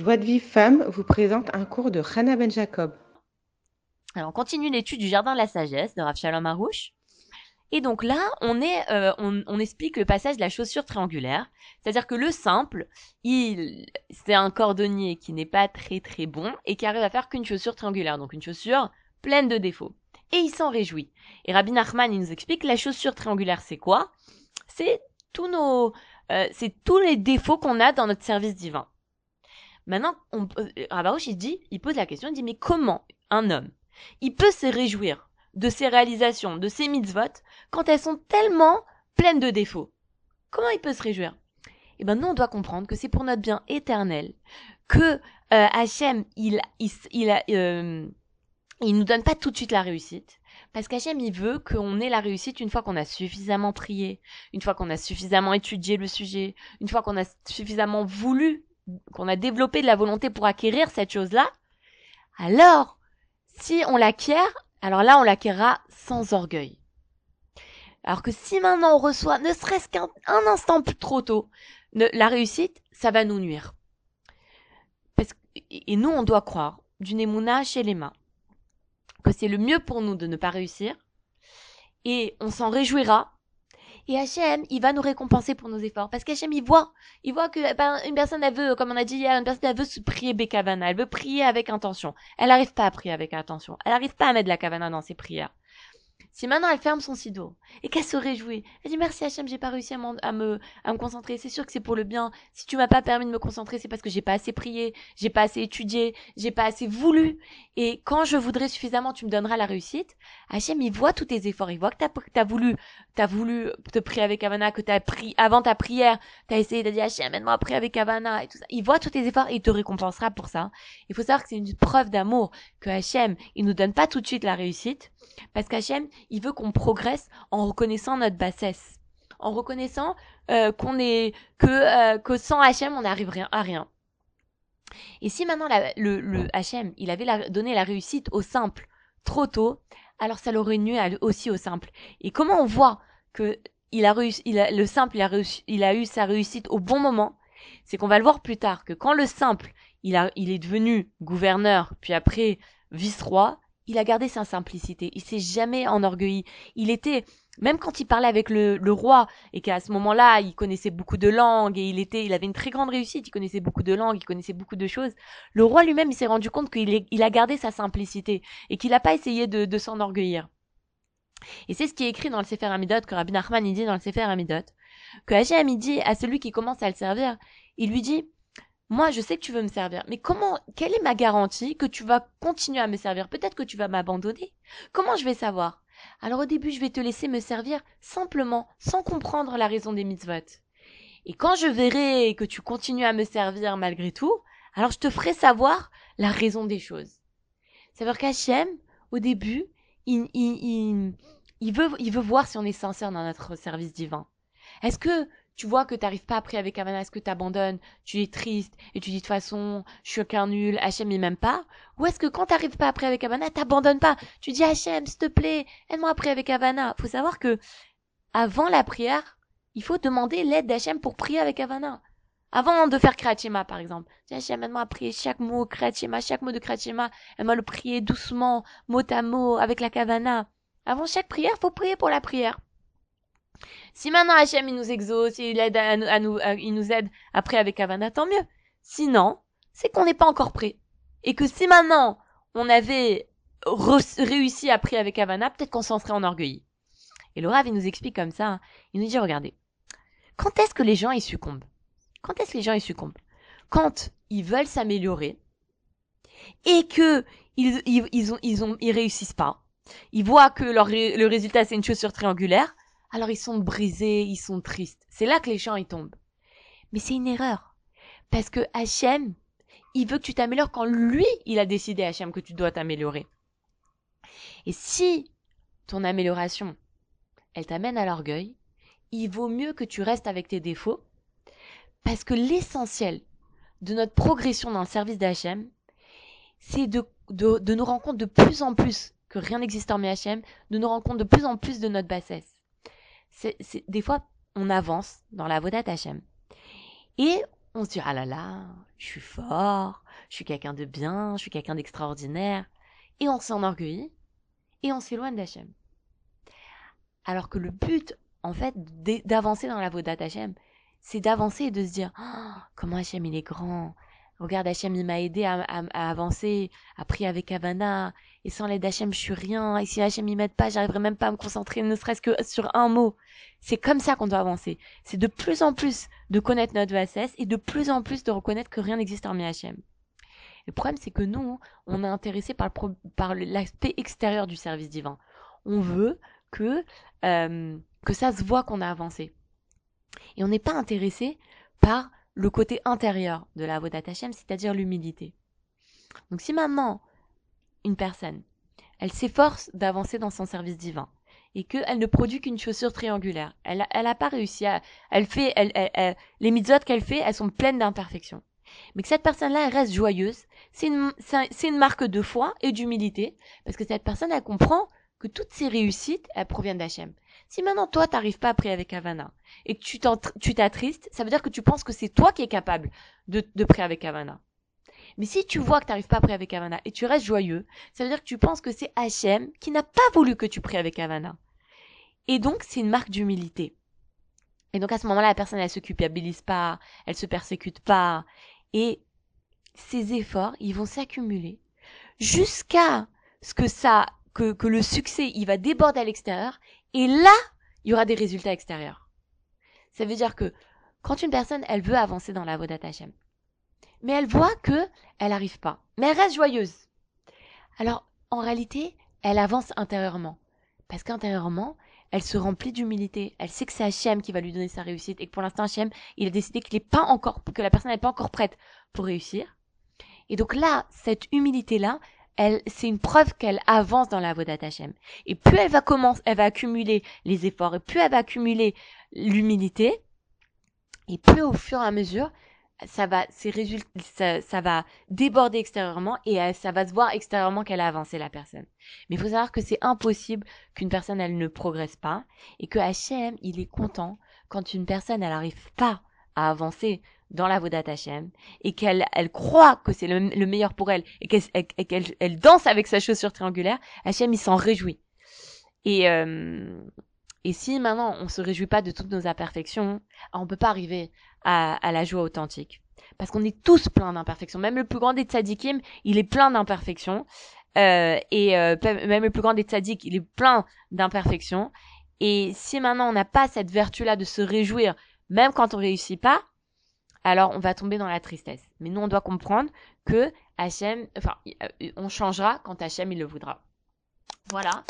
Joie de Vie Femme vous présente un cours de Hannah Ben Jacob. Alors, on continue l'étude du Jardin de la Sagesse de Rav Shalom. Et donc là, on, est, euh, on, on explique le passage de la chaussure triangulaire. C'est-à-dire que le simple, il, c'est un cordonnier qui n'est pas très très bon et qui arrive à faire qu'une chaussure triangulaire. Donc une chaussure pleine de défauts. Et il s'en réjouit. Et Rabbi Nachman, il nous explique la chaussure triangulaire, c'est quoi? C'est tous nos, euh, c'est tous les défauts qu'on a dans notre service divin. Maintenant, on, euh, il dit, il pose la question, il dit, mais comment un homme, il peut se réjouir de ses réalisations, de ses mitzvot, quand elles sont tellement pleines de défauts? Comment il peut se réjouir? Eh ben, nous, on doit comprendre que c'est pour notre bien éternel, que euh, Hachem, il, il, il, euh, il nous donne pas tout de suite la réussite. Parce qu'Hachem, il veut qu'on ait la réussite une fois qu'on a suffisamment prié, une fois qu'on a suffisamment étudié le sujet, une fois qu'on a suffisamment voulu, qu'on a développé de la volonté pour acquérir cette chose-là. Alors, si on l'acquiert, alors là, on l'acquérera sans orgueil. Alors que si maintenant on reçoit, ne serait-ce qu'un instant plus trop tôt, la réussite, ça va nous nuire. Et nous, on doit croire, d'une émouna chez les mains, que c'est le mieux pour nous de ne pas réussir, et on s'en réjouira. Et Hachem, il va nous récompenser pour nos efforts. Parce qu'Hachem, il voit. Il voit que ben, une personne, elle veut, comme on a dit hier, une personne, elle veut se prier Bekavana. Elle veut prier avec intention. Elle n'arrive pas à prier avec intention. Elle n'arrive pas à mettre la Kavana dans ses prières. Si maintenant elle ferme son sido et qu'elle se réjouit, elle dit merci Hachem, j'ai pas réussi à, à, me, à me concentrer. C'est sûr que c'est pour le bien. Si tu m'as pas permis de me concentrer, c'est parce que j'ai pas assez prié, j'ai pas assez étudié, j'ai pas assez voulu. Et quand je voudrais suffisamment, tu me donneras la réussite. Hachem, il voit tous tes efforts, il voit que t'as as voulu, t'as voulu te prier avec Havana, que t'as pris avant ta prière, t'as essayé de dire Hachem, aide-moi à prier avec Havana et tout ça. Il voit tous tes efforts et il te récompensera pour ça. Il faut savoir que c'est une preuve d'amour que Hachem, il nous donne pas tout de suite la réussite parce qu'Hachem, il veut qu'on progresse en reconnaissant notre bassesse, en reconnaissant euh, qu'on est que euh, que sans Hachem, on n'arrive à rien. Et si maintenant le, le Hachem, il avait donné la réussite au simple trop tôt, alors ça l'aurait nu aussi au simple. Et comment on voit que il a réussi, il a, le simple, il a, eu sa réussite au bon moment, c'est qu'on va le voir plus tard que quand le simple, il est devenu gouverneur, puis après vice-roi, il a gardé sa simplicité. Il s'est jamais enorgueilli. Il était, même quand il parlait avec le, roi, et qu'à ce moment-là, il connaissait beaucoup de langues, et il était, il avait une très grande réussite, il connaissait beaucoup de langues, il connaissait beaucoup de choses. Le roi lui-même, il s'est rendu compte qu'il il a gardé sa simplicité, et qu'il n'a pas essayé de, s'enorgueillir. Et c'est ce qui est écrit dans le Sefer Amidot, que Rabbi Nachman, dit dans le Sefer Amidot, que Hachem, dit à celui qui commence à le servir, il lui dit, moi, je sais que tu veux me servir, mais comment, quelle est ma garantie que tu vas continuer à me servir? Peut-être que tu vas m'abandonner. Comment je vais savoir? Alors au début, je vais te laisser me servir simplement, sans comprendre la raison des mitzvot. Et quand je verrai que tu continues à me servir malgré tout, alors je te ferai savoir la raison des choses. C'est à dire qu'Hachem, au début, il, il, il, veut, il veut voir si on est sincère dans notre service divin. Est-ce que tu vois que t'arrives pas après avec Havana, est-ce que t'abandonnes, tu es triste et tu dis de toute façon, je suis qu'un nul, Hachem il m'aime pas Ou est-ce que quand t'arrives pas après avec Havana, t'abandonnes pas Tu dis Hachem, s'il te plaît, aide-moi après avec Havana. Faut savoir que avant la prière, il faut demander l'aide d'Hachem pour prier avec Havana. Avant de faire Krachima, par exemple. Dis Hachem, aide-moi à prier chaque mot Krachima, chaque mot de Krachima, aide-moi le prier doucement, mot à mot, avec la Kavana. Avant chaque prière, faut prier pour la prière. Si maintenant Hachem il nous exauce, il, aide nous, il nous aide après avec Havana, tant mieux. Sinon, c'est qu'on n'est pas encore prêt. Et que si maintenant on avait réussi à prier avec Havana, peut-être qu'on s'en serait enorgueilli. Et le Rav, il nous explique comme ça, hein. il nous dit, regardez, quand est-ce que les gens ils succombent? Quand est-ce que les gens ils succombent? Quand ils veulent s'améliorer et que ils, ils, ils, ont, ils, ont, ils réussissent pas. Ils voient que le résultat c'est une chaussure triangulaire alors ils sont brisés, ils sont tristes. C'est là que les gens y tombent. Mais c'est une erreur. Parce que Hachem, il veut que tu t'améliores quand lui, il a décidé, Hachem, que tu dois t'améliorer. Et si ton amélioration, elle t'amène à l'orgueil, il vaut mieux que tu restes avec tes défauts, parce que l'essentiel de notre progression dans le service d'Hachem, c'est de, de, nous rendre compte de plus en plus que rien n'existe en Hachem, de nous rendre compte de plus en plus de notre bassesse des fois, on avance dans la Vodat Hachem. Et on se dit ah là là, je suis fort, je suis quelqu'un de bien, je suis quelqu'un d'extraordinaire, et on s'enorgueillit et on s'éloigne d'Hachem. Alors que le but, en fait, d'avancer dans la Vodat Hachem, c'est d'avancer et de se dire oh, comment Hachem il est grand. Regarde, Hachem il m'a aidé à, avancer, à prier avec Havana, et sans l'aide d'Hachem je suis rien, et si Hachem il m'aide pas, j'arriverai même pas à me concentrer ne serait-ce que sur un mot. C'est comme ça qu'on doit avancer. C'est de plus en plus de connaître notre VSS et de plus en plus de reconnaître que rien n'existe hormis Hachem. Le problème, c'est que nous, on est intéressé par, par l'aspect extérieur du service divin. On veut que, euh, que ça se voit qu'on a avancé. Et on n'est pas intéressé par le côté intérieur de la Vodat Hashem, c'est-à-dire l'humilité. Donc si maintenant, une personne, elle s'efforce d'avancer dans son service divin, et qu'elle ne produit qu'une chaussure triangulaire, elle n'a pas réussi à... Elle fait... Elle, les mitzvot qu'elle fait, elles sont pleines d'imperfections. Mais que cette personne-là, elle reste joyeuse, c'est une, une marque de foi et d'humilité, parce que cette personne, elle comprend que toutes ses réussites, elles proviennent d'Hachem. Si maintenant toi, t'arrives pas à prier avec Havana, et que tu t'attristes, ça veut dire que tu penses que c'est toi qui es capable de, de prier avec Havana. Mais si tu vois que tu n'arrives pas à prier avec Havana et tu restes joyeux, ça veut dire que tu penses que c'est Hachem qui n'a pas voulu que tu pries avec Havana. Et donc, c'est une marque d'humilité. Et donc, à ce moment-là, la personne, elle se culpabilise pas, elle se persécute pas. Et ces efforts, ils vont s'accumuler jusqu'à ce que ça, que, que le succès, il va déborder à l'extérieur. Et là, il y aura des résultats extérieurs. Ça veut dire que quand une personne, elle veut avancer dans la Vodat Hashem, mais elle voit que elle n'arrive pas, mais elle reste joyeuse. Alors, en réalité, elle avance intérieurement. Parce qu'intérieurement, elle se remplit d'humilité. Elle sait que c'est Hachem qui va lui donner sa réussite et que pour l'instant Hachem, il a décidé qu'il est pas encore, que la personne n'est pas encore prête pour réussir. Et donc là, cette humilité-là, c'est une preuve qu'elle avance dans la Vodat Hachem. Et plus elle va commencer, elle va accumuler les efforts et plus elle va accumuler l'humilité, et plus au fur et à mesure, ça va, ces résultats, ça, va déborder extérieurement et ça va se voir extérieurement qu'elle a avancé la personne. Mais il faut savoir que c'est impossible qu'une personne elle ne progresse pas et que Hachem il est content quand une personne elle n'arrive pas à avancer dans la Vodat Hachem et qu'elle elle croit que c'est le, meilleur pour elle et qu'elle elle, danse avec sa chaussure triangulaire, Hachem il s'en réjouit. Et euh, et si maintenant on se réjouit pas de toutes nos imperfections, on peut pas arriver à, la joie authentique. Parce qu'on est tous pleins d'imperfections. Même le plus grand des tzadikim, il est plein d'imperfections. Euh, et euh, même le plus grand des tzadiks, il est plein d'imperfections. Et si maintenant on n'a pas cette vertu-là de se réjouir, même quand on réussit pas, alors on va tomber dans la tristesse. Mais nous, on doit comprendre que Hachem, enfin, on changera quand Hachem il le voudra. Voilà.